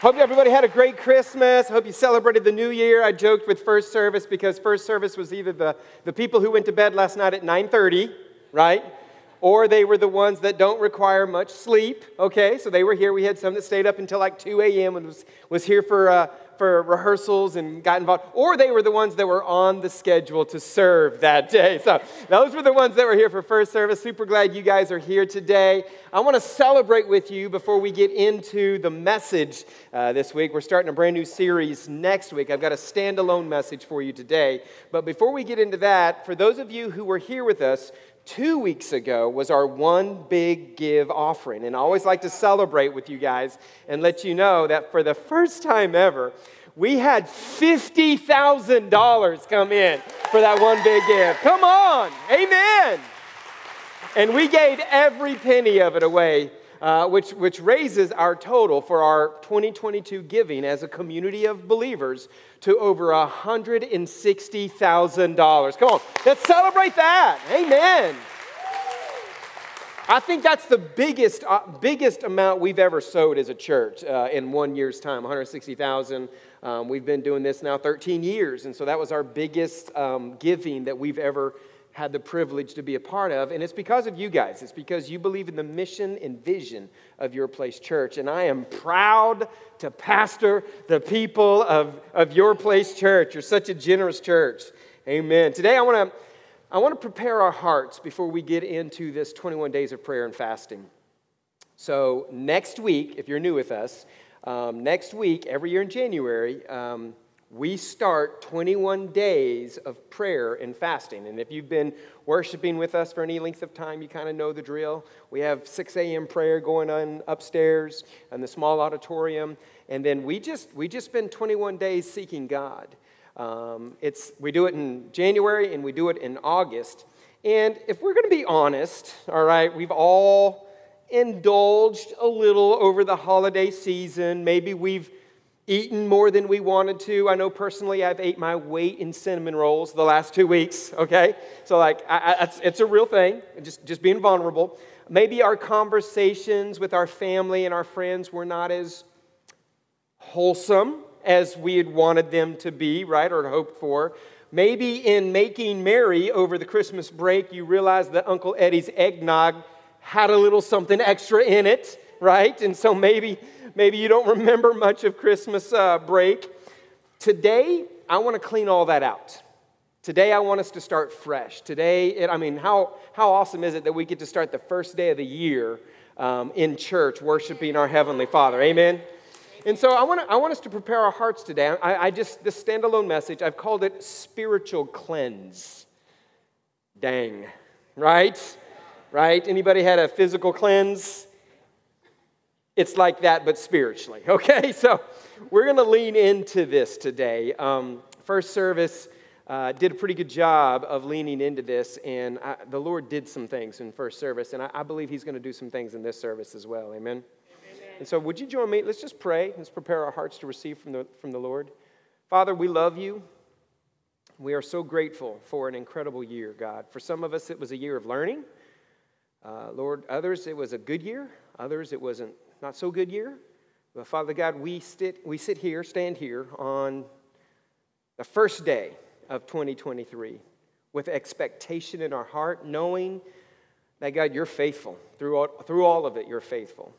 Hope everybody had a great Christmas. Hope you celebrated the new year. I joked with first service because first service was either the, the people who went to bed last night at 9:30, right? Or they were the ones that don't require much sleep. Okay, so they were here. We had some that stayed up until like 2 a.m. and was, was here for uh, for rehearsals and got involved, or they were the ones that were on the schedule to serve that day. So those were the ones that were here for first service. Super glad you guys are here today. I want to celebrate with you before we get into the message uh, this week. We're starting a brand new series next week. I've got a standalone message for you today. But before we get into that, for those of you who were here with us, two weeks ago was our one big give offering. And I always like to celebrate with you guys and let you know that for the first time ever, we had $50,000 come in for that one big give. Come on, amen. And we gave every penny of it away uh, which, which raises our total for our 2022 giving as a community of believers to over $160,000. Come on, let's celebrate that. Amen. I think that's the biggest, uh, biggest amount we've ever sowed as a church uh, in one year's time 160,000. Um, we've been doing this now 13 years, and so that was our biggest um, giving that we've ever had the privilege to be a part of. And it's because of you guys. It's because you believe in the mission and vision of your place church. And I am proud to pastor the people of, of your place church. You're such a generous church. Amen. Today I want to I want to prepare our hearts before we get into this 21 days of prayer and fasting. So, next week, if you're new with us, um, next week, every year in January, um, we start 21 days of prayer and fasting. And if you've been worshiping with us for any length of time, you kind of know the drill. We have 6 a.m. prayer going on upstairs in the small auditorium. And then we just, we just spend 21 days seeking God. Um, it's, we do it in January and we do it in August. And if we're going to be honest, all right, we've all indulged a little over the holiday season. Maybe we've eaten more than we wanted to. I know personally I've ate my weight in cinnamon rolls the last two weeks, okay? So, like, I, I, it's, a real thing, just, just being vulnerable. Maybe our conversations with our family and our friends were not as wholesome as we had wanted them to be, right, or hoped for. Maybe in making merry over the Christmas break, you realized that Uncle Eddie's eggnog had a little something extra in it, right? And so maybe Maybe you don't remember much of Christmas uh, break. Today, I want to clean all that out. Today, I want us to start fresh. Today, it, I mean, how, how awesome is it that we get to start the first day of the year um, in church worshiping our Heavenly Father? Amen? And so I want, to, I want us to prepare our hearts today. I, I just, this standalone message, I've called it spiritual cleanse. Dang, right? Right? Anybody had a physical cleanse? It's like that, but spiritually, okay? So we're going to lean into this today. Um, first service uh, did a pretty good job of leaning into this, and I, the Lord did some things in first service, and I, I believe He's going to do some things in this service as well. Amen? Amen? And so, would you join me? Let's just pray. Let's prepare our hearts to receive from the, from the Lord. Father, we love you. We are so grateful for an incredible year, God. For some of us, it was a year of learning. Uh, Lord, others, it was a good year. Others, it wasn't not so good year. But Father God, we sit, we sit here, stand here on the first day of 2023 with expectation in our heart, knowing that God, you're faithful. Through all, through all of it, you're faithful.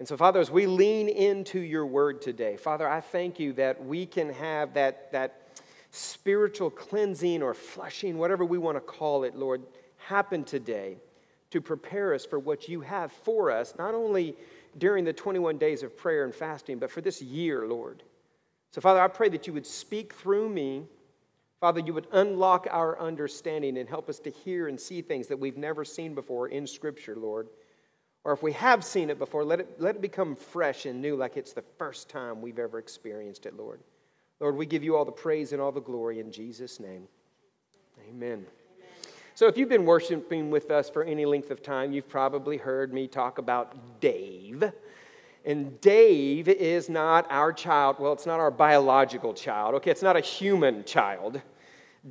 And so, Father, as we lean into your word today, Father, I thank you that we can have that, that spiritual cleansing or flushing, whatever we want to call it, Lord, happen today to prepare us for what you have for us, not only during the 21 days of prayer and fasting, but for this year, Lord. So, Father, I pray that you would speak through me. Father, you would unlock our understanding and help us to hear and see things that we've never seen before in Scripture, Lord. Or if we have seen it before, let it, let it become fresh and new like it's the first time we've ever experienced it, Lord. Lord, we give you all the praise and all the glory in Jesus' name. Amen. So, if you've been worshiping with us for any length of time, you've probably heard me talk about Dave. And Dave is not our child. Well, it's not our biological child. Okay, it's not a human child.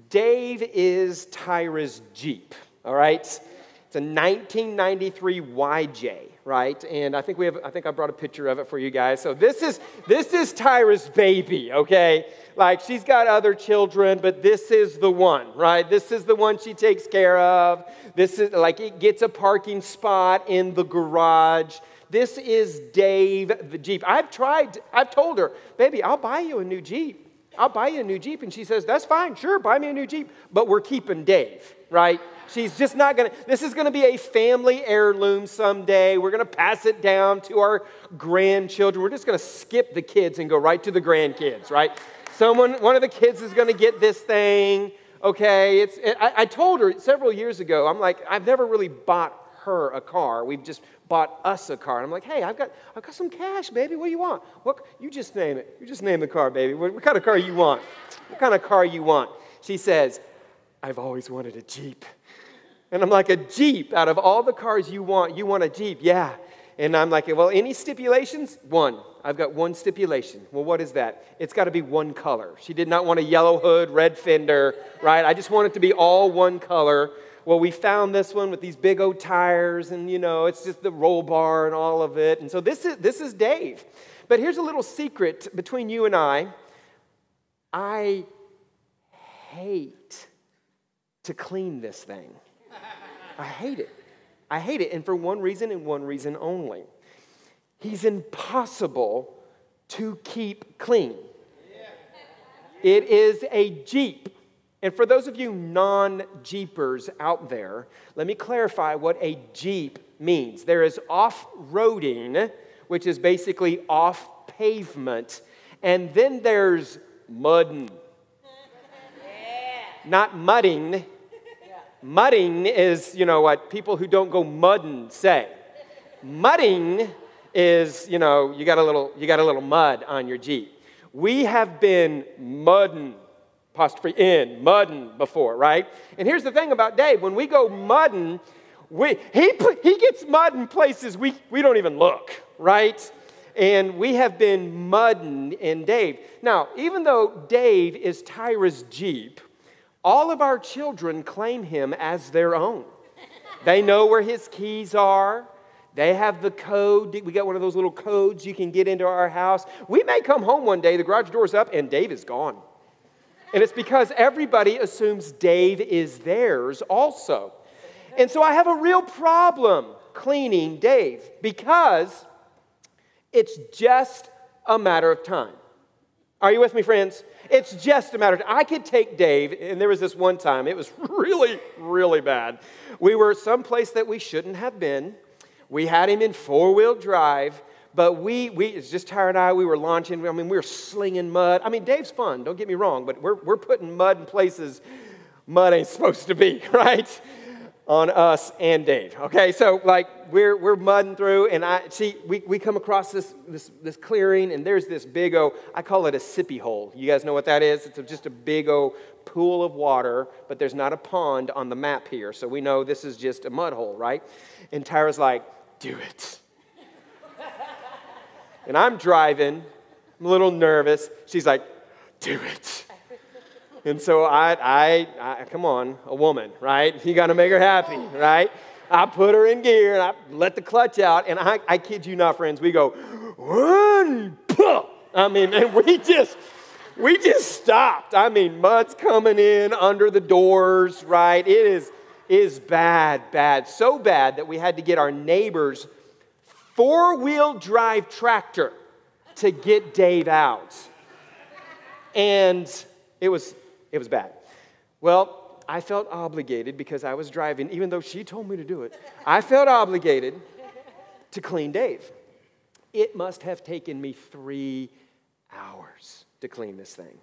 Dave is Tyra's Jeep, all right? It's a 1993 YJ, right? And I think we have I think I brought a picture of it for you guys. So this is this is Tyra's baby, okay? Like she's got other children, but this is the one, right? This is the one she takes care of. This is like it gets a parking spot in the garage. This is Dave the Jeep. I've tried, I've told her, baby, I'll buy you a new Jeep. I'll buy you a new Jeep. And she says, that's fine, sure, buy me a new Jeep. But we're keeping Dave, right? She's just not gonna, this is gonna be a family heirloom someday. We're gonna pass it down to our grandchildren. We're just gonna skip the kids and go right to the grandkids, right? Someone, one of the kids is gonna get this thing, okay? It's, it, I, I told her several years ago, I'm like, I've never really bought her a car. We've just bought us a car. And I'm like, hey, I've got, I've got some cash, baby. What do you want? What, you just name it. You just name the car, baby. What, what kind of car you want? What kind of car you want? She says, I've always wanted a Jeep. And I'm like, a Jeep? Out of all the cars you want, you want a Jeep? Yeah. And I'm like, well, any stipulations? One. I've got one stipulation. Well, what is that? It's got to be one color. She did not want a yellow hood, red fender, right? I just want it to be all one color well, we found this one with these big old tires, and you know, it's just the roll bar and all of it. And so this is, this is Dave. But here's a little secret between you and I I hate to clean this thing. I hate it. I hate it. And for one reason and one reason only He's impossible to keep clean. It is a Jeep. And for those of you non Jeepers out there, let me clarify what a Jeep means. There is off roading, which is basically off pavement, and then there's mudding. Yeah. Not mudding. Mudding is, you know, what people who don't go mudding say. mudding is, you know, you got a little, you got a little mud on your Jeep. We have been mudding apostrophe in, mudding before, right? And here's the thing about Dave when we go mudding, we, he, he gets mud in places we, we don't even look, right? And we have been mudding in Dave. Now, even though Dave is Tyra's Jeep, all of our children claim him as their own. They know where his keys are. They have the code. We got one of those little codes you can get into our house. We may come home one day, the garage door's up, and Dave is gone. And it's because everybody assumes Dave is theirs also. And so I have a real problem cleaning Dave because it's just a matter of time. Are you with me, friends? It's just a matter of. I could take Dave, and there was this one time, it was really, really bad. We were someplace that we shouldn't have been. We had him in four wheel drive, but we, we, it's just Tyra and I, we were launching. I mean, we were slinging mud. I mean, Dave's fun, don't get me wrong, but we're, we're putting mud in places mud ain't supposed to be, right? On us and Dave. Okay, so like we're, we're mudding through, and I see we, we come across this, this, this clearing, and there's this big o, I call it a sippy hole. You guys know what that is? It's just a big o pool of water, but there's not a pond on the map here, so we know this is just a mud hole, right? And Tyra's like, do it. And I'm driving, I'm a little nervous. She's like, do it. And so I, I, I come on, a woman, right? You got to make her happy, right? I put her in gear and I let the clutch out, and I, I kid you not, friends, we go, I mean, and we just, we just stopped. I mean, mud's coming in under the doors, right? It is, is bad, bad. So bad that we had to get our neighbors four wheel drive tractor to get Dave out. And it was, it was bad. Well, I felt obligated because I was driving, even though she told me to do it. I felt obligated to clean Dave. It must have taken me three hours to clean this thing.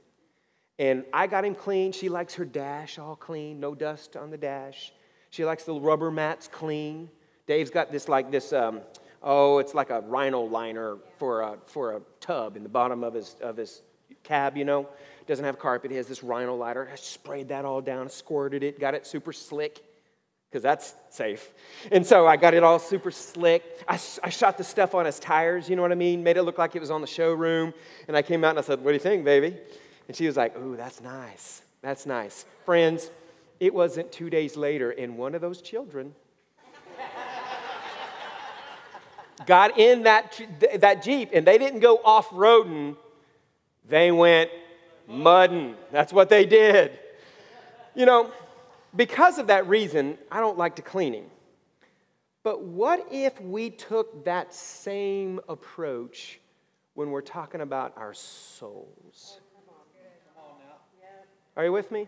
And I got him clean. She likes her dash all clean, no dust on the dash. She likes the rubber mats clean. Dave's got this like this um, oh, it's like a rhino liner for a, for a tub in the bottom of his, of his cab, you know. Doesn't have carpet. He has this rhino liner. I sprayed that all down, squirted it, got it super slick because that's safe. And so I got it all super slick. I, I shot the stuff on his tires, you know what I mean? Made it look like it was on the showroom. And I came out and I said, What do you think, baby? And she was like, Ooh, that's nice. That's nice. Friends, it wasn't two days later, and one of those children got in that, that Jeep and they didn't go off roading, they went mudding. That's what they did. You know, because of that reason, I don't like to cleaning. But what if we took that same approach when we're talking about our souls? Are you with me?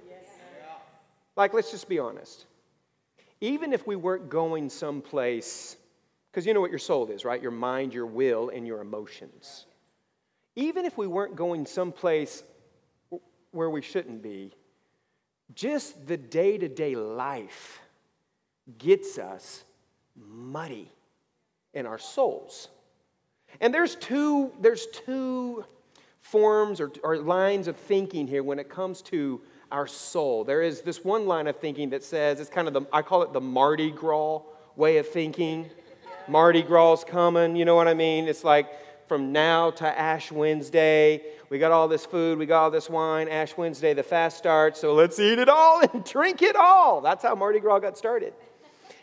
Like, let's just be honest. Even if we weren't going someplace, because you know what your soul is, right? Your mind, your will, and your emotions. Even if we weren't going someplace where we shouldn't be, just the day to day life gets us muddy in our souls. And there's two, there's two forms or, or lines of thinking here when it comes to our soul. There is this one line of thinking that says, it's kind of the, I call it the Mardi Gras way of thinking. Mardi Gras coming, you know what I mean? It's like from now to Ash Wednesday, we got all this food, we got all this wine. Ash Wednesday, the fast starts, so let's eat it all and drink it all. That's how Mardi Gras got started.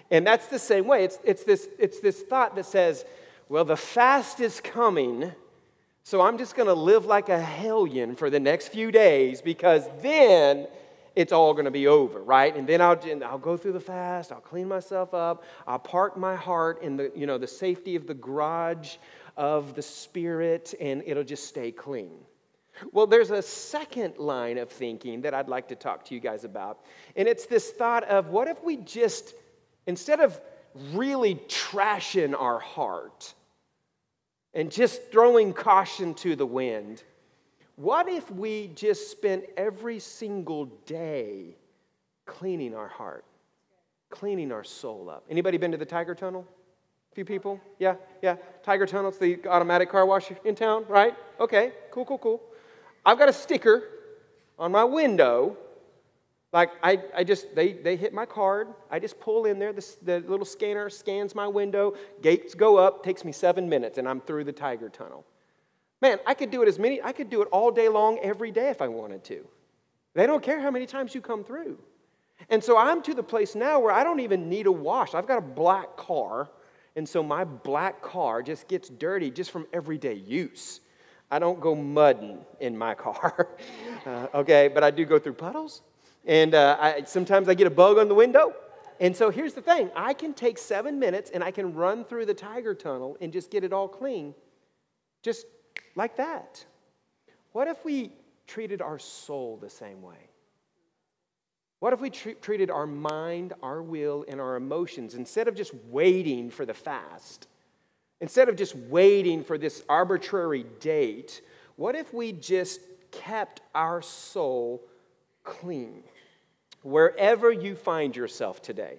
And that's the same way. It's, it's, this, it's this thought that says, well, the fast is coming so I'm just going to live like a hellion for the next few days because then it's all going to be over, right? And then I'll, I'll go through the fast, I'll clean myself up, I'll park my heart in the, you know, the safety of the garage of the Spirit, and it'll just stay clean. Well, there's a second line of thinking that I'd like to talk to you guys about, and it's this thought of what if we just, instead of really trashing our heart, and just throwing caution to the wind, what if we just spent every single day cleaning our heart, cleaning our soul up? Anybody been to the Tiger Tunnel? Few people? Yeah, yeah. Tiger Tunnel, it's the automatic car wash in town, right? Okay, cool, cool, cool. I've got a sticker on my window like, I, I just, they, they hit my card. I just pull in there. The, the little scanner scans my window. Gates go up. Takes me seven minutes, and I'm through the Tiger Tunnel. Man, I could do it as many, I could do it all day long, every day if I wanted to. They don't care how many times you come through. And so I'm to the place now where I don't even need a wash. I've got a black car, and so my black car just gets dirty just from everyday use. I don't go mudding in my car, uh, okay, but I do go through puddles. And uh, I, sometimes I get a bug on the window. And so here's the thing I can take seven minutes and I can run through the tiger tunnel and just get it all clean, just like that. What if we treated our soul the same way? What if we treated our mind, our will, and our emotions instead of just waiting for the fast, instead of just waiting for this arbitrary date? What if we just kept our soul clean? wherever you find yourself today,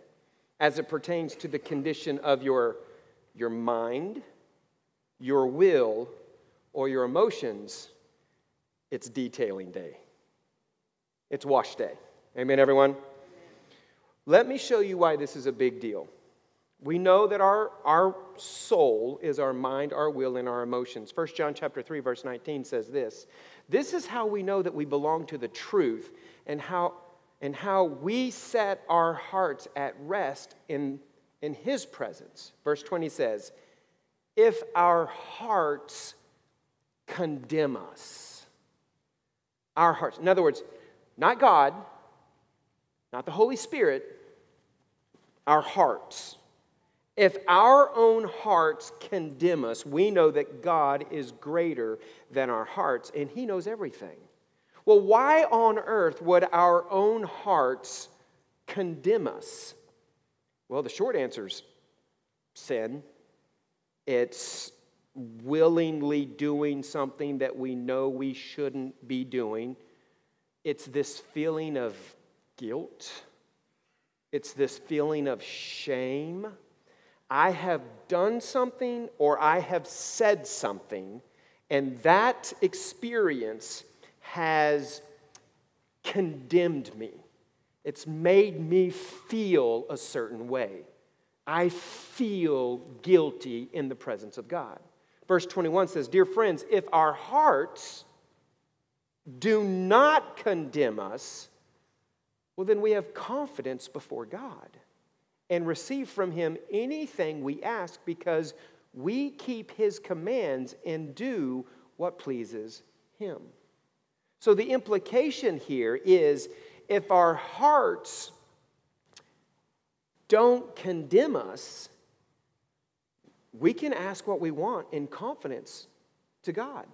as it pertains to the condition of your, your mind, your will, or your emotions, it's detailing day. It's wash day. Amen, everyone? Let me show you why this is a big deal. We know that our, our soul is our mind, our will, and our emotions. 1 John chapter 3, verse 19 says this. This is how we know that we belong to the truth and how and how we set our hearts at rest in, in His presence. Verse 20 says, If our hearts condemn us, our hearts, in other words, not God, not the Holy Spirit, our hearts. If our own hearts condemn us, we know that God is greater than our hearts and He knows everything. Well, why on earth would our own hearts condemn us? Well, the short answer is sin. It's willingly doing something that we know we shouldn't be doing. It's this feeling of guilt. It's this feeling of shame. I have done something or I have said something, and that experience has condemned me. It's made me feel a certain way. I feel guilty in the presence of God. Verse 21 says, Dear friends, if our hearts do not condemn us, well, then we have confidence before God and receive from Him anything we ask because we keep his commands and do what pleases him. So the implication here is if our hearts don't condemn us, we can ask what we want in confidence to God.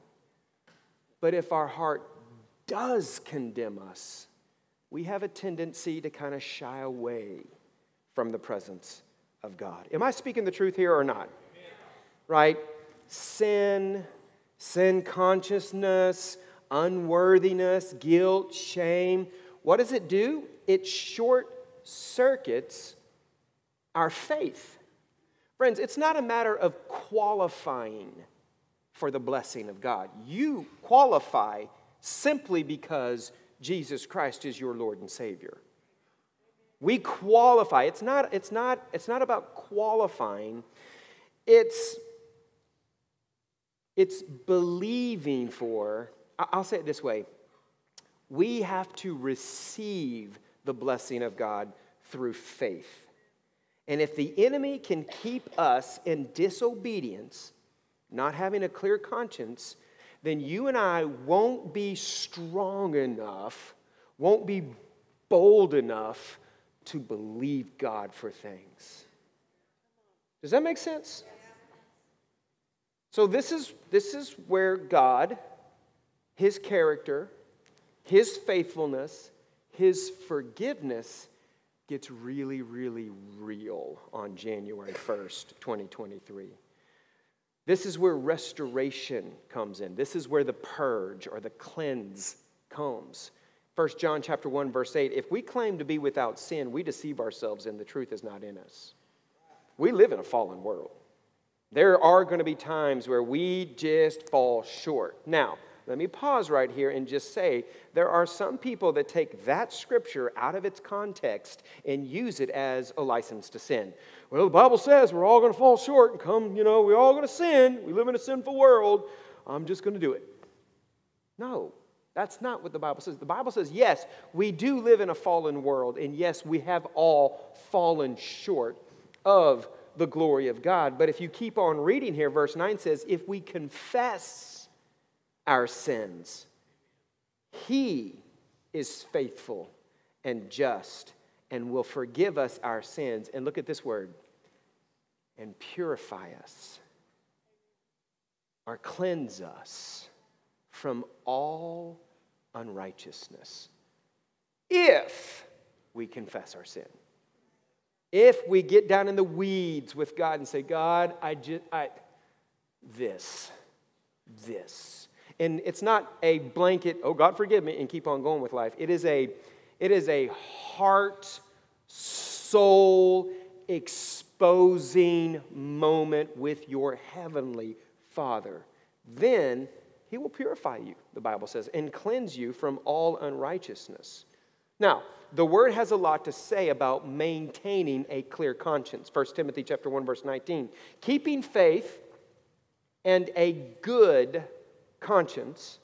But if our heart does condemn us, we have a tendency to kind of shy away from the presence of God. Am I speaking the truth here or not? Right? Sin, sin consciousness, unworthiness, guilt, shame. What does it do? It short circuits our faith. Friends, it's not a matter of qualifying for the blessing of God. You qualify simply because Jesus Christ is your Lord and Savior. We qualify. It's not, it's not, it's not about qualifying, it's, it's believing for. I'll say it this way we have to receive the blessing of God through faith. And if the enemy can keep us in disobedience, not having a clear conscience, then you and I won't be strong enough, won't be bold enough to believe God for things. Does that make sense? So this is this is where God, his character, his faithfulness, his forgiveness gets really really real on January 1st, 2023. This is where restoration comes in. This is where the purge or the cleanse comes. 1 John chapter 1 verse 8, if we claim to be without sin, we deceive ourselves and the truth is not in us. We live in a fallen world. There are going to be times where we just fall short. Now, let me pause right here and just say there are some people that take that scripture out of its context and use it as a license to sin. Well, the Bible says we're all going to fall short and come, you know, we're all going to sin. We live in a sinful world. I'm just going to do it. No, that's not what the Bible says. The Bible says, yes, we do live in a fallen world, and yes, we have all fallen short of the glory of God. But if you keep on reading here, verse 9 says, if we confess our sins, He is faithful and just and will forgive us our sins. And look at this word and purify us or cleanse us from all unrighteousness if we confess our sin. If we get down in the weeds with God and say, God, I just, I, this, this. And it's not a blanket, oh, God, forgive me, and keep on going with life. It is a, it is a heart, soul exposing moment with your heavenly Father. Then he will purify you, the Bible says, and cleanse you from all unrighteousness. Now, the word has a lot to say about maintaining a clear conscience. 1 Timothy chapter 1 verse 19. Keeping faith and a good conscience,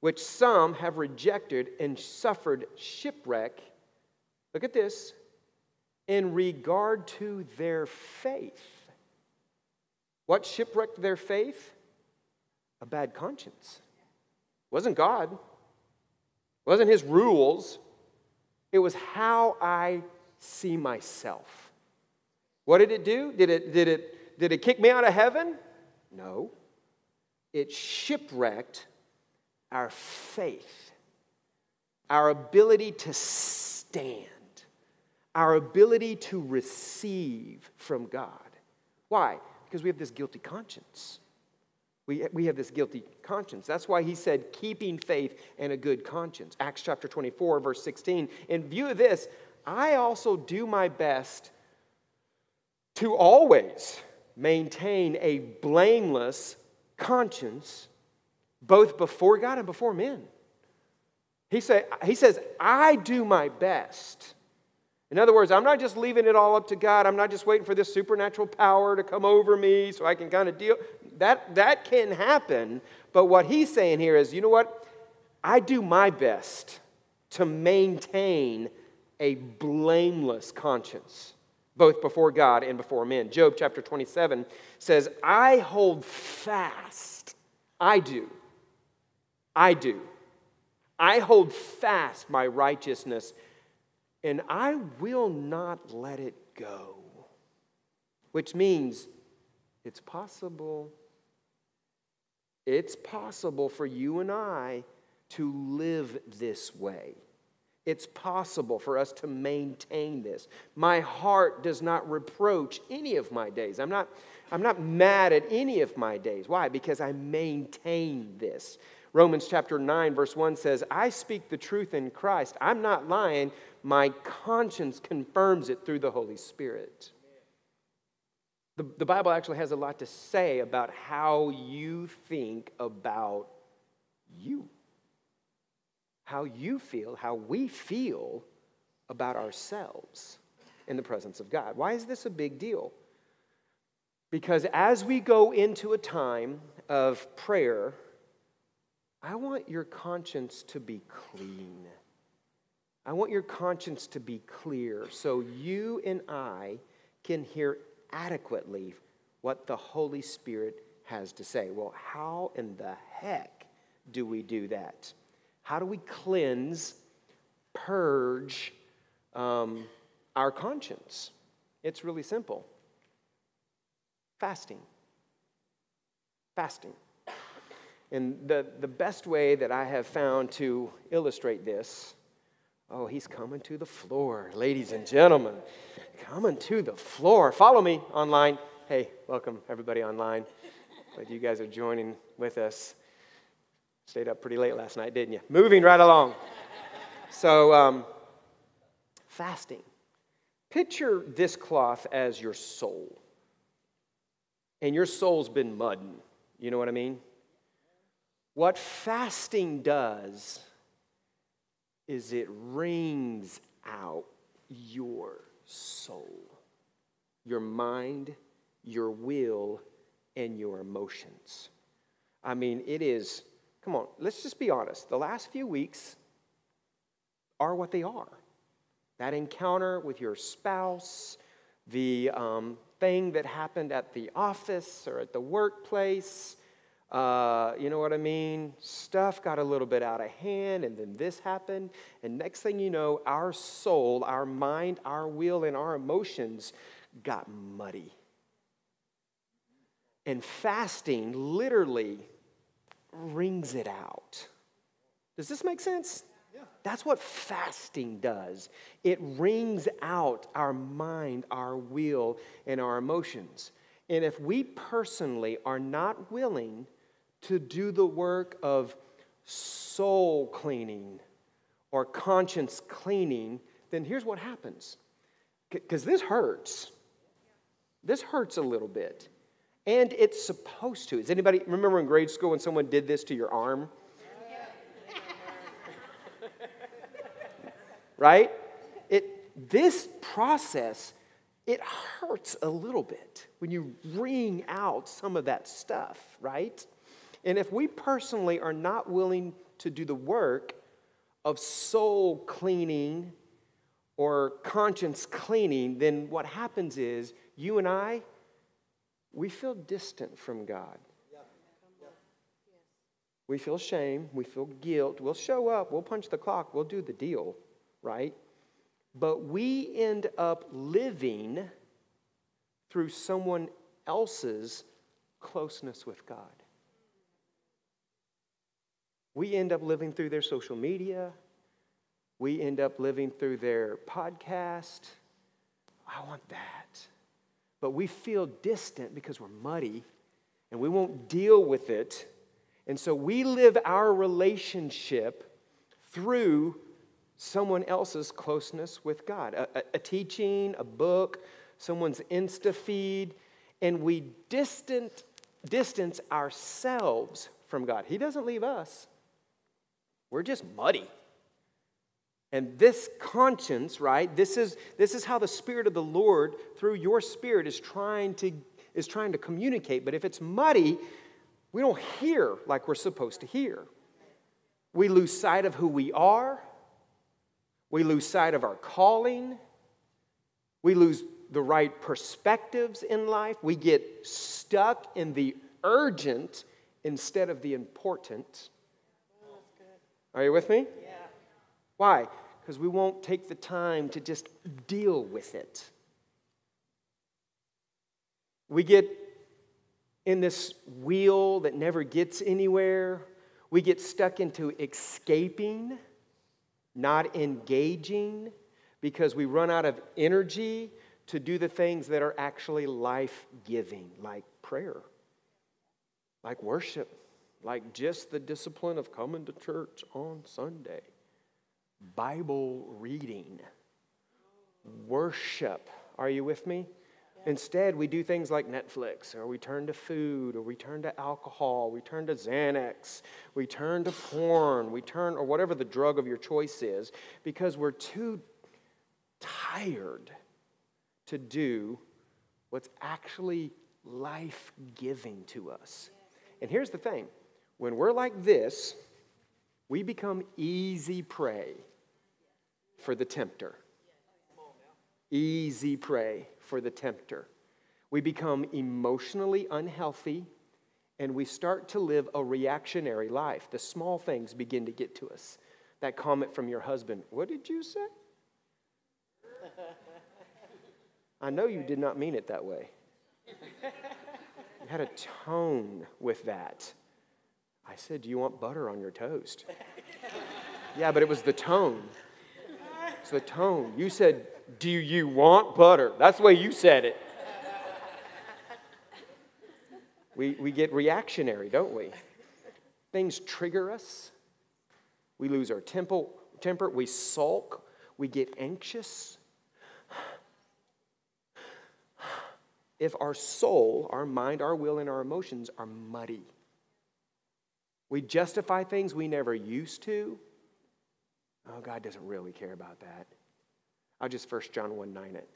which some have rejected and suffered shipwreck. Look at this. In regard to their faith. What shipwrecked their faith? a bad conscience. It wasn't God, it wasn't his rules, it was how I see myself. What did it do? Did it, did it, did it kick me out of heaven? No. It shipwrecked our faith, our ability to stand, our ability to receive from God. Why? Because we have this guilty conscience. We, we have this guilty conscience. That's why he said, keeping faith and a good conscience. Acts chapter 24, verse 16. In view of this, I also do my best to always maintain a blameless conscience, both before God and before men. He, say, he says, I do my best. In other words, I'm not just leaving it all up to God. I'm not just waiting for this supernatural power to come over me so I can kind of deal that, that can happen. But what he's saying here is you know what? I do my best to maintain a blameless conscience. Both before God and before men. Job chapter 27 says, I hold fast. I do. I do. I hold fast my righteousness, and I will not let it go. Which means it's possible. It's possible for you and I to live this way. It's possible for us to maintain this. My heart does not reproach any of my days. I'm not, I'm not mad at any of my days. Why? Because I maintain this. Romans chapter 9, verse 1 says, I speak the truth in Christ. I'm not lying. My conscience confirms it through the Holy Spirit. The, the Bible actually has a lot to say about how you think about you how you feel, how we feel about ourselves in the presence of God. Why is this a big deal? Because as we go into a time of prayer, I want your conscience to be clean. I want your conscience to be clear so you and I can hear adequately what the Holy Spirit has to say. Well, how in the heck do we do that? How do we cleanse, purge um, our conscience? It's really simple fasting. Fasting. And the, the best way that I have found to illustrate this oh, he's coming to the floor, ladies and gentlemen. Coming to the floor. Follow me online. Hey, welcome everybody online. Glad you guys are joining with us. Stayed up pretty late last night, didn't you? Moving right along. So, um, fasting. Picture this cloth as your soul. And your soul's been mudding. You know what I mean? What fasting does is it wrings out your soul, your mind, your will, and your emotions. I mean, it is Come on, let's just be honest. The last few weeks are what they are. That encounter with your spouse, the um, thing that happened at the office or at the workplace, uh, you know what I mean? Stuff got a little bit out of hand, and then this happened. And next thing you know, our soul, our mind, our will, and our emotions got muddy. And fasting literally wrings it out. Does this make sense? Yeah. That's what fasting does. It wrings out our mind, our will, and our emotions. And if we personally are not willing to do the work of soul cleaning or conscience cleaning, then here's what happens. Because this hurts. This hurts a little bit. And it's supposed to. Does anybody remember in grade school when someone did this to your arm? right? It, this process, it hurts a little bit when you wring out some of that stuff, right? And if we personally are not willing to do the work of soul cleaning or conscience cleaning, then what happens is you and I, we feel distant from God. We feel shame, we feel guilt. We'll show up, we'll punch the clock, we'll do the deal, right? But we end up living through someone else's closeness with God. We end up living through their social media. We end up living through their podcast. I want that but we feel distant because we're muddy and we won't deal with it. And so we live our relationship through someone else's closeness with God a, a, a teaching, a book, someone's Insta feed, and we distant, distance ourselves from God. He doesn't leave us, we're just muddy. And this conscience, right? This is, this is how the Spirit of the Lord, through your spirit, is trying to is trying to communicate. But if it's muddy, we don't hear like we're supposed to hear. We lose sight of who we are. We lose sight of our calling. We lose the right perspectives in life. We get stuck in the urgent instead of the important. Are you with me? Yeah. Why? Because we won't take the time to just deal with it. We get in this wheel that never gets anywhere. We get stuck into escaping, not engaging, because we run out of energy to do the things that are actually life giving, like prayer, like worship, like just the discipline of coming to church on Sunday, Bible reading, worship. Are you with me? Instead, we do things like Netflix, or we turn to food, or we turn to alcohol, we turn to Xanax, we turn to porn, we turn, or whatever the drug of your choice is, because we're too tired to do what's actually life giving to us. And here's the thing when we're like this, we become easy prey for the tempter. Easy prey for the tempter. We become emotionally unhealthy and we start to live a reactionary life. The small things begin to get to us. That comment from your husband, What did you say? I know you did not mean it that way. You had a tone with that. I said, Do you want butter on your toast? yeah, but it was the tone. The tone. You said, Do you want butter? That's the way you said it. We, we get reactionary, don't we? Things trigger us. We lose our temper, temper. We sulk. We get anxious. If our soul, our mind, our will, and our emotions are muddy, we justify things we never used to. Oh, God doesn't really care about that. I'll just First John 1 9 it.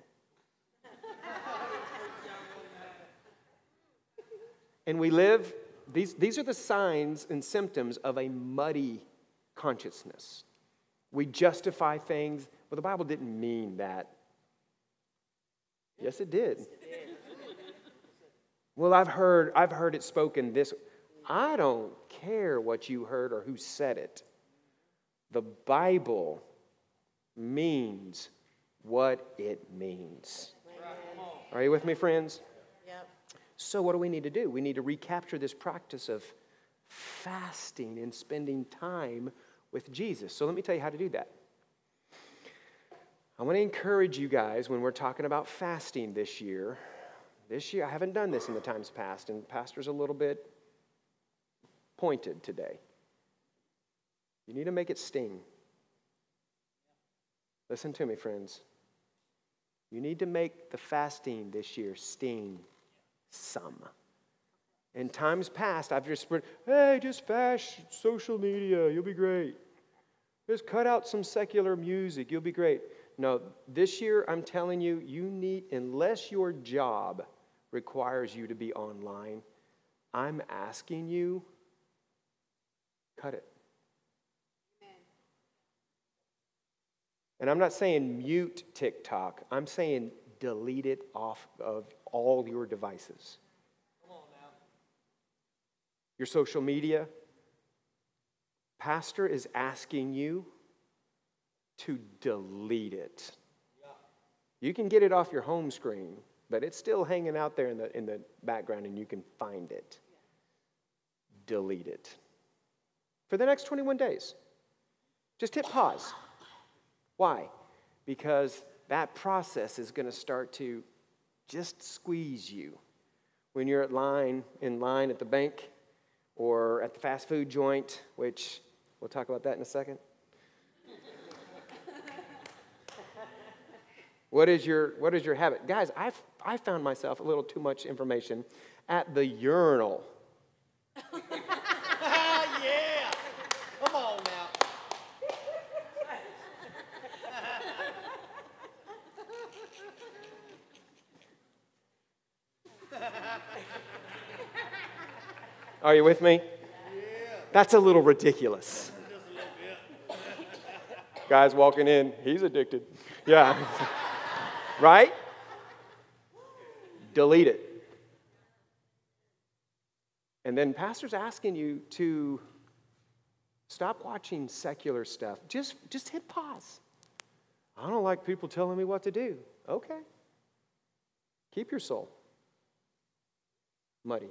and we live, these, these are the signs and symptoms of a muddy consciousness. We justify things, but the Bible didn't mean that. Yes, it did. Well, I've heard, I've heard it spoken this. I don't care what you heard or who said it. The Bible means what it means. Are you with me, friends? Yep. So, what do we need to do? We need to recapture this practice of fasting and spending time with Jesus. So, let me tell you how to do that. I want to encourage you guys when we're talking about fasting this year. This year, I haven't done this in the times past, and Pastor's a little bit pointed today. You need to make it sting. Listen to me, friends. You need to make the fasting this year sting some. In times past, I've just spread, hey, just fast social media, you'll be great. Just cut out some secular music, you'll be great. No, this year, I'm telling you, you need, unless your job requires you to be online, I'm asking you, cut it. And I'm not saying mute TikTok, I'm saying delete it off of all your devices. Your social media. Pastor is asking you to delete it. You can get it off your home screen, but it's still hanging out there in the, in the background and you can find it. Delete it. For the next 21 days, just hit pause. Why? Because that process is going to start to just squeeze you. When you're at line, in line at the bank or at the fast food joint, which we'll talk about that in a second. what is your, what is your habit? Guys, I've, I found myself a little too much information at the urinal. yeah. Come on now. Are you with me? That's a little ridiculous. Guys walking in, he's addicted. Yeah. right? delete it. And then pastor's asking you to stop watching secular stuff. Just, just hit pause. I don't like people telling me what to do. Okay. Keep your soul muddy.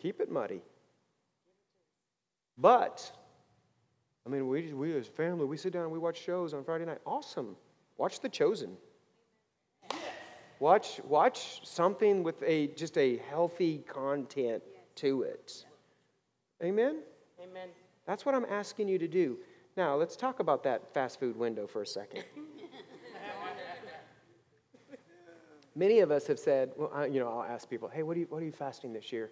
Keep it muddy. But, I mean, we, we as family, we sit down and we watch shows on Friday night. Awesome. Watch The Chosen. Watch, watch something with a just a healthy content to it. Amen? Amen. That's what I'm asking you to do. Now, let's talk about that fast food window for a second. Many of us have said, well, I, you know, I'll ask people, hey, what are, you, what are you fasting this year?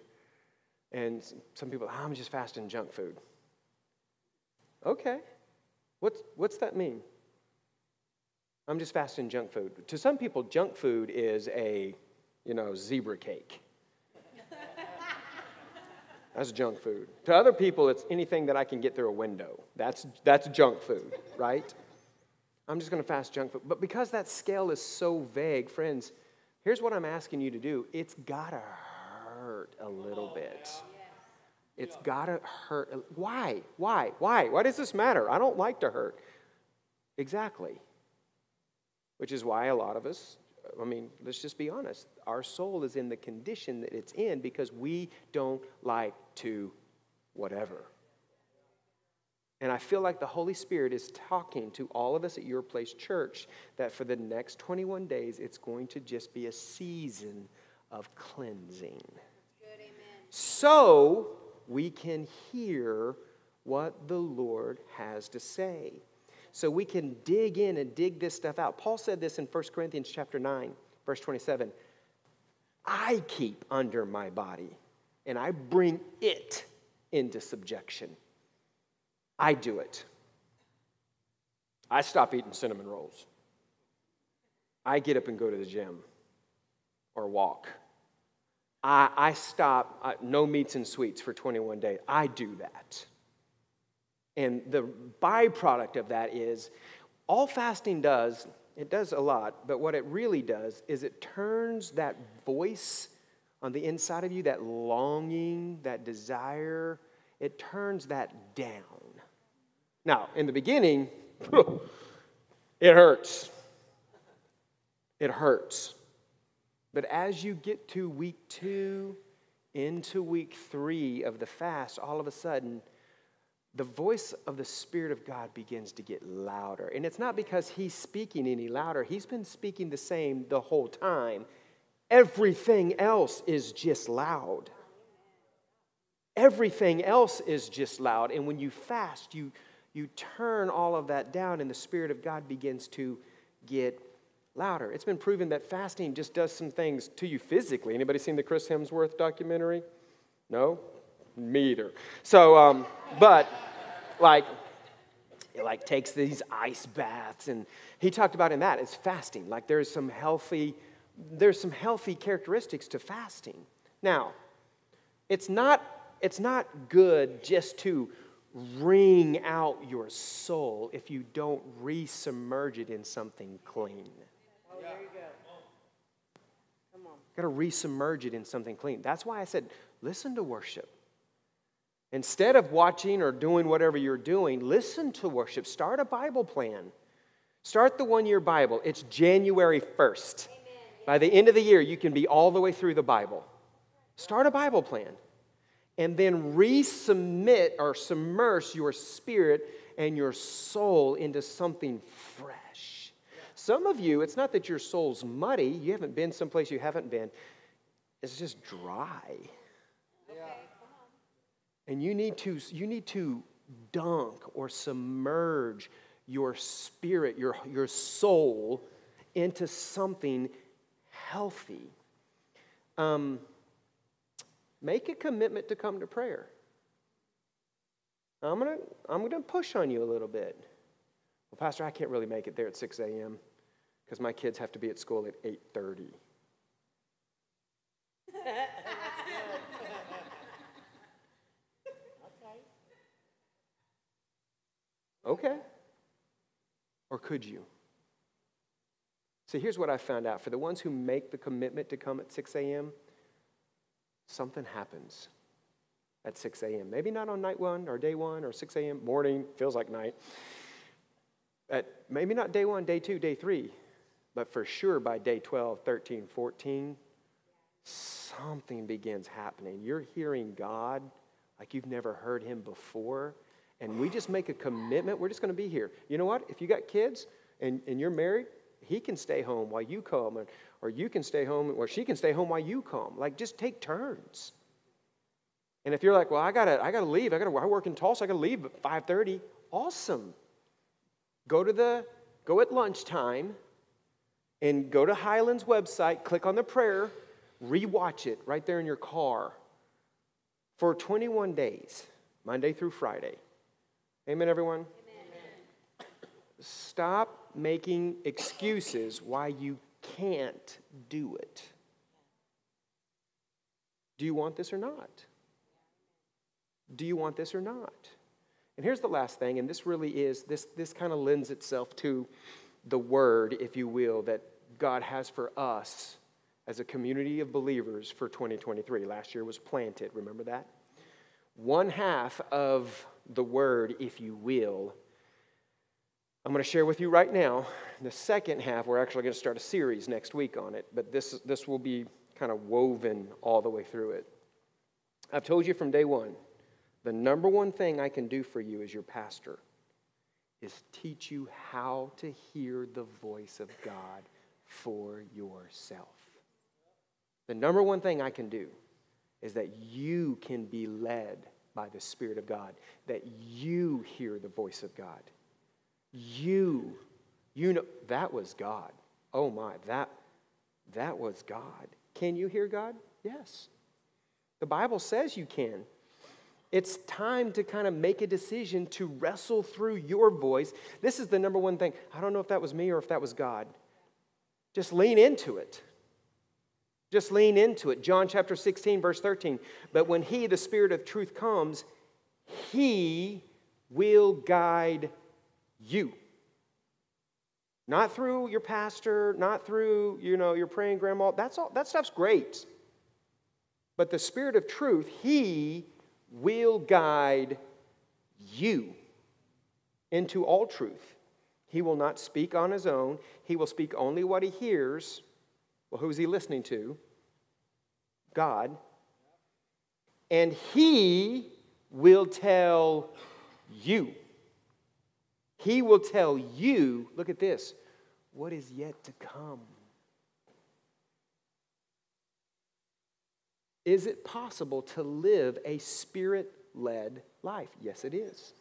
And some people, oh, I'm just fasting junk food. Okay. What's, what's that mean? I'm just fasting junk food. To some people, junk food is a, you know, zebra cake. That's junk food. To other people, it's anything that I can get through a window. That's, that's junk food, right? I'm just going to fast junk food. But because that scale is so vague, friends, here's what I'm asking you to do it's got to hurt a little bit. It's got to hurt. Why? Why? Why? Why does this matter? I don't like to hurt. Exactly. Which is why a lot of us, I mean, let's just be honest, our soul is in the condition that it's in because we don't like to whatever. And I feel like the Holy Spirit is talking to all of us at Your Place Church that for the next 21 days, it's going to just be a season of cleansing. So we can hear what the Lord has to say so we can dig in and dig this stuff out. Paul said this in 1 Corinthians chapter 9, verse 27. I keep under my body and I bring it into subjection. I do it. I stop eating cinnamon rolls. I get up and go to the gym or walk. I, I stop, uh, no meats and sweets for 21 days. I do that. And the byproduct of that is all fasting does, it does a lot, but what it really does is it turns that voice on the inside of you, that longing, that desire, it turns that down. Now, in the beginning, it hurts. It hurts. But as you get to week two, into week three of the fast, all of a sudden, the voice of the Spirit of God begins to get louder. And it's not because he's speaking any louder, he's been speaking the same the whole time. Everything else is just loud. Everything else is just loud. And when you fast, you, you turn all of that down, and the Spirit of God begins to get louder. It's been proven that fasting just does some things to you physically. Anybody seen the Chris Hemsworth documentary? No? Me either. So, um, but like, it like takes these ice baths, and he talked about in that is fasting. Like there's some healthy, there's some healthy characteristics to fasting. Now, it's not it's not good just to wring out your soul if you don't resubmerge it in something clean. Oh, there you go. Come on. Got to resubmerge it in something clean. That's why I said, listen to worship. Instead of watching or doing whatever you're doing, listen to worship. Start a Bible plan. Start the one year Bible. It's January 1st. By the end of the year, you can be all the way through the Bible. Start a Bible plan. And then resubmit or submerge your spirit and your soul into something fresh. Some of you, it's not that your soul's muddy, you haven't been someplace you haven't been, it's just dry. And you need to, you need to dunk or submerge your spirit, your, your soul, into something healthy. Um, make a commitment to come to prayer. I'm going to I'm going to push on you a little bit. Well, Pastor, I can't really make it there at 6 a.m. because my kids have to be at school at 8.30. Okay. Or could you? See, here's what I found out for the ones who make the commitment to come at 6 a.m., something happens at 6 a.m. Maybe not on night one or day one or 6 a.m. morning, feels like night. At maybe not day one, day two, day three, but for sure by day 12, 13, 14, something begins happening. You're hearing God like you've never heard him before. And we just make a commitment. We're just going to be here. You know what? If you got kids and, and you're married, he can stay home while you come, or, or you can stay home, or she can stay home while you come. Like, just take turns. And if you're like, well, I gotta, I gotta leave. I gotta, I work in Tulsa. I gotta leave at 5:30. Awesome. Go to the, go at lunchtime, and go to Highland's website. Click on the prayer. Rewatch it right there in your car for 21 days, Monday through Friday. Amen, everyone. Amen. Stop making excuses why you can't do it. Do you want this or not? Do you want this or not? And here's the last thing, and this really is, this, this kind of lends itself to the word, if you will, that God has for us as a community of believers for 2023. Last year was planted, remember that? One half of the word, if you will, I'm going to share with you right now. The second half, we're actually going to start a series next week on it, but this, this will be kind of woven all the way through it. I've told you from day one the number one thing I can do for you as your pastor is teach you how to hear the voice of God for yourself. The number one thing I can do is that you can be led by the Spirit of God, that you hear the voice of God. You, you know, that was God. Oh my, that, that was God. Can you hear God? Yes. The Bible says you can. It's time to kind of make a decision to wrestle through your voice. This is the number one thing. I don't know if that was me or if that was God. Just lean into it. Just lean into it. John chapter 16, verse 13. But when He, the Spirit of truth, comes, He will guide you. Not through your pastor, not through, you know, your praying grandma. That's all, that stuff's great. But the Spirit of truth, He will guide you into all truth. He will not speak on his own. He will speak only what he hears. Well, who's he listening to? God, and He will tell you. He will tell you, look at this, what is yet to come. Is it possible to live a spirit led life? Yes, it is.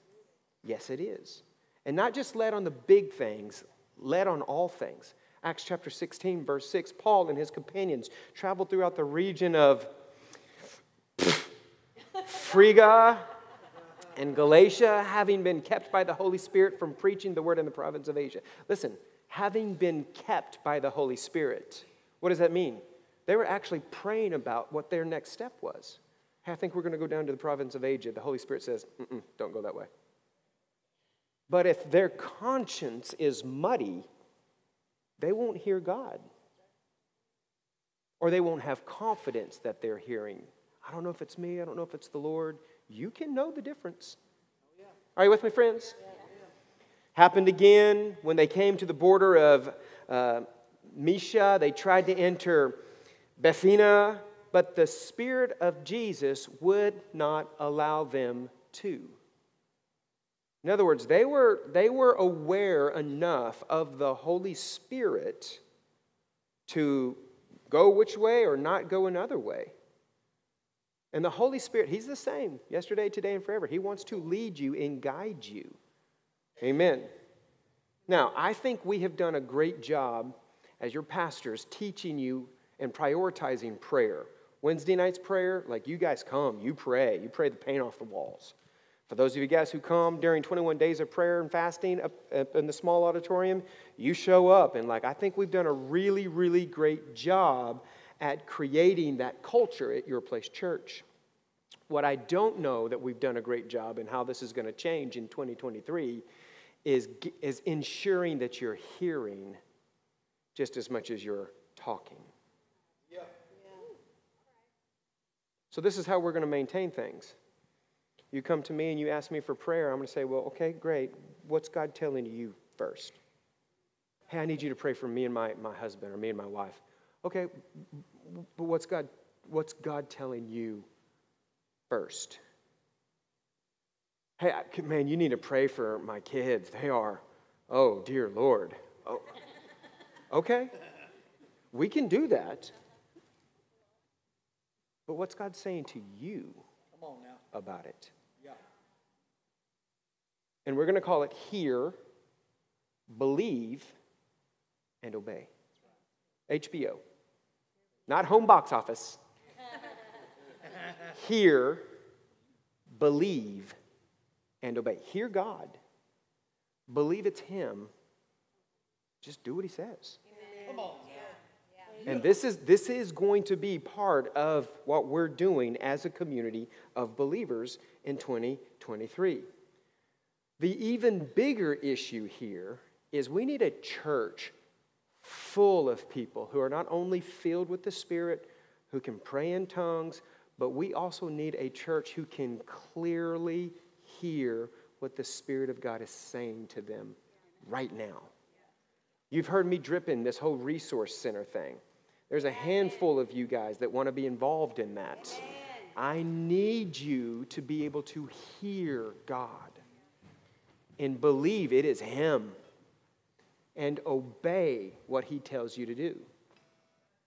Yes, it is. And not just led on the big things, led on all things. Acts chapter 16, verse 6, Paul and his companions traveled throughout the region of Phrygia and Galatia, having been kept by the Holy Spirit from preaching the word in the province of Asia. Listen, having been kept by the Holy Spirit, what does that mean? They were actually praying about what their next step was. Hey, I think we're going to go down to the province of Asia. The Holy Spirit says, don't go that way. But if their conscience is muddy, they won't hear God. Or they won't have confidence that they're hearing. I don't know if it's me, I don't know if it's the Lord. You can know the difference. Are you with me, friends? Happened again when they came to the border of uh, Mysia. They tried to enter Bithynia, but the Spirit of Jesus would not allow them to. In other words, they were, they were aware enough of the Holy Spirit to go which way or not go another way. And the Holy Spirit, He's the same yesterday, today, and forever. He wants to lead you and guide you. Amen. Now, I think we have done a great job as your pastors teaching you and prioritizing prayer. Wednesday night's prayer, like you guys come, you pray, you pray the paint off the walls. For those of you guys who come during 21 days of prayer and fasting up, up in the small auditorium, you show up. And, like, I think we've done a really, really great job at creating that culture at your place church. What I don't know that we've done a great job and how this is going to change in 2023 is, is ensuring that you're hearing just as much as you're talking. Yeah. So, this is how we're going to maintain things. You come to me and you ask me for prayer, I'm going to say, Well, okay, great. What's God telling you first? Hey, I need you to pray for me and my, my husband or me and my wife. Okay, but what's God, what's God telling you first? Hey, man, you need to pray for my kids. They are, oh, dear Lord. Oh, okay, we can do that. But what's God saying to you about it? Yeah. And we're going to call it hear, believe, and obey. HBO. Not home box office. hear, believe, and obey. Hear God. Believe it's Him. Just do what He says. Come on. And this is, this is going to be part of what we're doing as a community of believers in 2023. The even bigger issue here is we need a church full of people who are not only filled with the Spirit, who can pray in tongues, but we also need a church who can clearly hear what the Spirit of God is saying to them right now. You've heard me dripping this whole resource center thing. There's a handful of you guys that want to be involved in that. I need you to be able to hear God and believe it is Him and obey what He tells you to do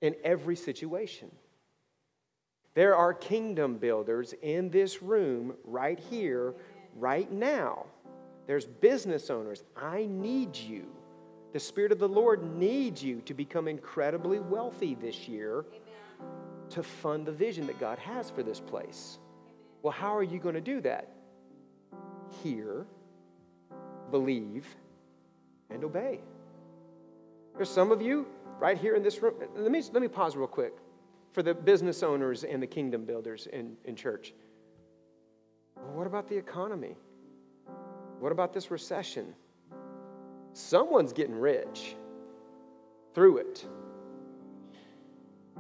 in every situation. There are kingdom builders in this room right here, right now. There's business owners. I need you. The Spirit of the Lord needs you to become incredibly wealthy this year Amen. to fund the vision that God has for this place. Well, how are you going to do that? Hear, believe, and obey. There's some of you right here in this room. Let me, let me pause real quick for the business owners and the kingdom builders in, in church. Well, what about the economy? What about this recession? Someone's getting rich through it.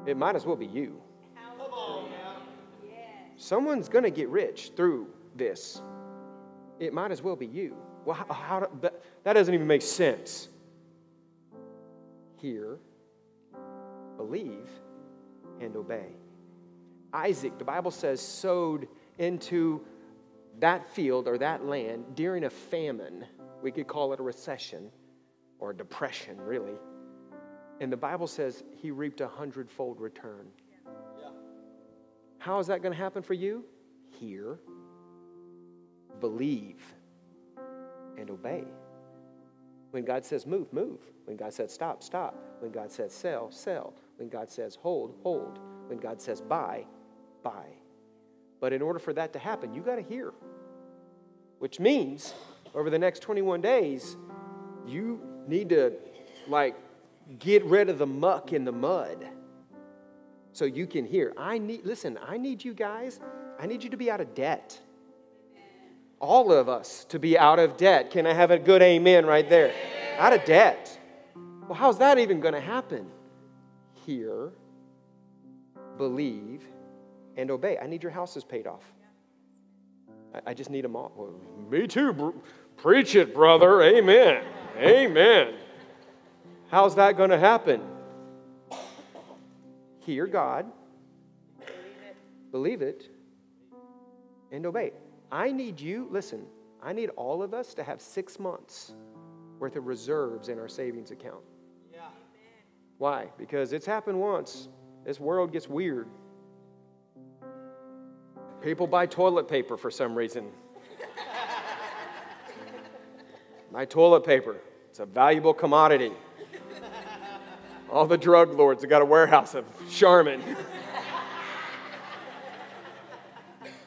It might as well be you. Someone's going to get rich through this. It might as well be you. Well, how, how that, that doesn't even make sense hear, believe, and obey. Isaac, the Bible says, sowed into that field or that land during a famine. We could call it a recession or a depression, really. And the Bible says he reaped a hundredfold return. Yeah. How is that going to happen for you? Hear, believe, and obey. When God says move, move. When God says stop, stop. When God says sell, sell. When God says hold, hold. When God says buy, buy. But in order for that to happen, you got to hear. Which means over the next 21 days, you need to like get rid of the muck in the mud so you can hear. I need listen, I need you guys, I need you to be out of debt all of us to be out of debt. Can I have a good amen right there? Out of debt. Well, how's that even going to happen? Hear, believe, and obey. I need your houses paid off. I, I just need them all. Well, me too. Preach it, brother. Amen. Amen. How's that going to happen? Hear God, believe it, and obey. I need you, listen, I need all of us to have six months worth of reserves in our savings account. Yeah. Why? Because it's happened once. This world gets weird. People buy toilet paper for some reason. My toilet paper, it's a valuable commodity. All the drug lords have got a warehouse of Charmin.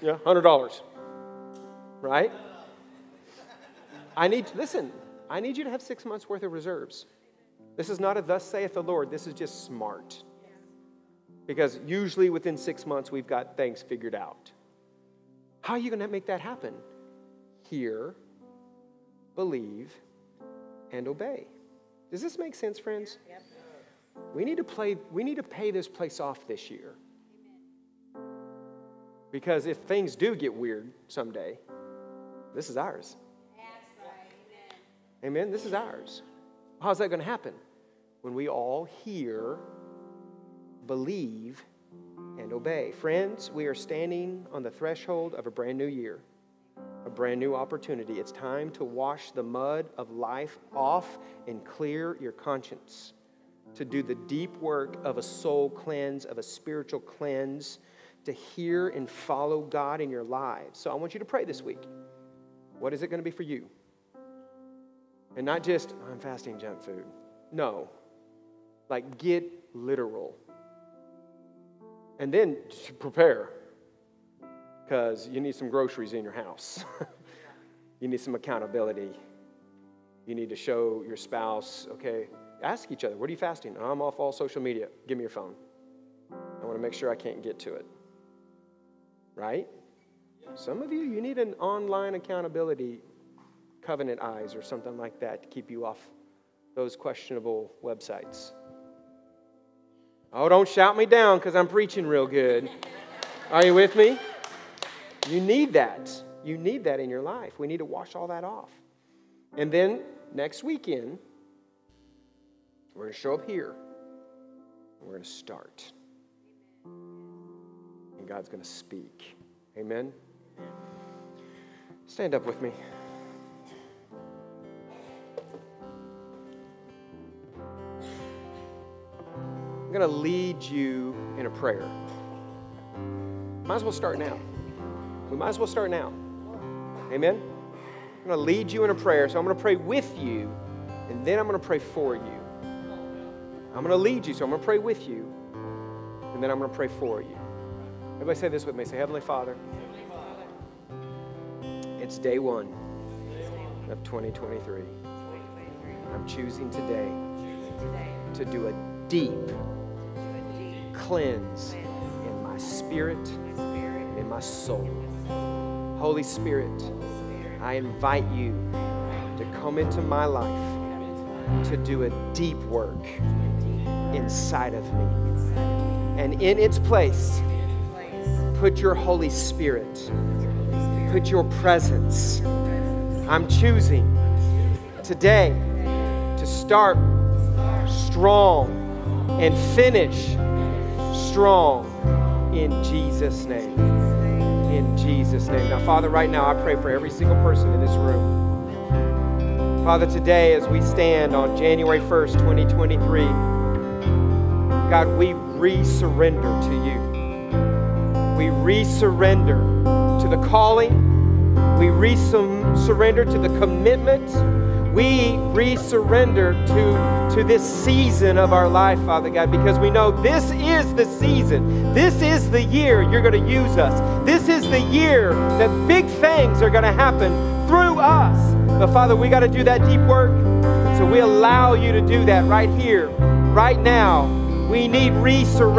yeah, $100 right? I need, listen, I need you to have six months worth of reserves. This is not a thus saith the Lord, this is just smart. Because usually within six months, we've got things figured out. How are you going to make that happen? Hear, believe, and obey. Does this make sense, friends? Yep. We need to play, we need to pay this place off this year. Because if things do get weird someday, this is ours. Amen. This is ours. How's that going to happen? When we all hear, believe, and obey. Friends, we are standing on the threshold of a brand new year, a brand new opportunity. It's time to wash the mud of life off and clear your conscience, to do the deep work of a soul cleanse, of a spiritual cleanse, to hear and follow God in your lives. So I want you to pray this week. What is it going to be for you? And not just, I'm fasting junk food. No. Like, get literal. And then prepare, because you need some groceries in your house. you need some accountability. You need to show your spouse, okay, ask each other, what are you fasting? I'm off all social media. Give me your phone. I want to make sure I can't get to it. Right? Some of you, you need an online accountability Covenant Eyes or something like that to keep you off those questionable websites. Oh, don't shout me down because I'm preaching real good. Are you with me? You need that. You need that in your life. We need to wash all that off. And then next weekend, we're going to show up here. we're going to start. And God's going to speak. Amen. Stand up with me. I'm going to lead you in a prayer. Might as well start now. We might as well start now. Amen? I'm going to lead you in a prayer. So I'm going to pray with you, and then I'm going to pray for you. I'm going to lead you, so I'm going to pray with you, and then I'm going to pray for you. Everybody say this with me. Say, Heavenly Father, it's day one of 2023. I'm choosing today to do a deep cleanse in my spirit, in my soul. Holy Spirit, I invite you to come into my life to do a deep work inside of me. And in its place, put your Holy Spirit, put your presence. I'm choosing today to start strong and finish strong in Jesus' name. In Jesus' name. Now, Father, right now, I pray for every single person in this room. Father, today, as we stand on January 1st, 2023, God, we resurrender to you. We resurrender to the calling. We resurrender to the commitment we resurrender to, to this season of our life, Father God, because we know this is the season. This is the year you're going to use us. This is the year that big things are going to happen through us. But Father, we got to do that deep work. So we allow you to do that right here, right now. We need resurrender.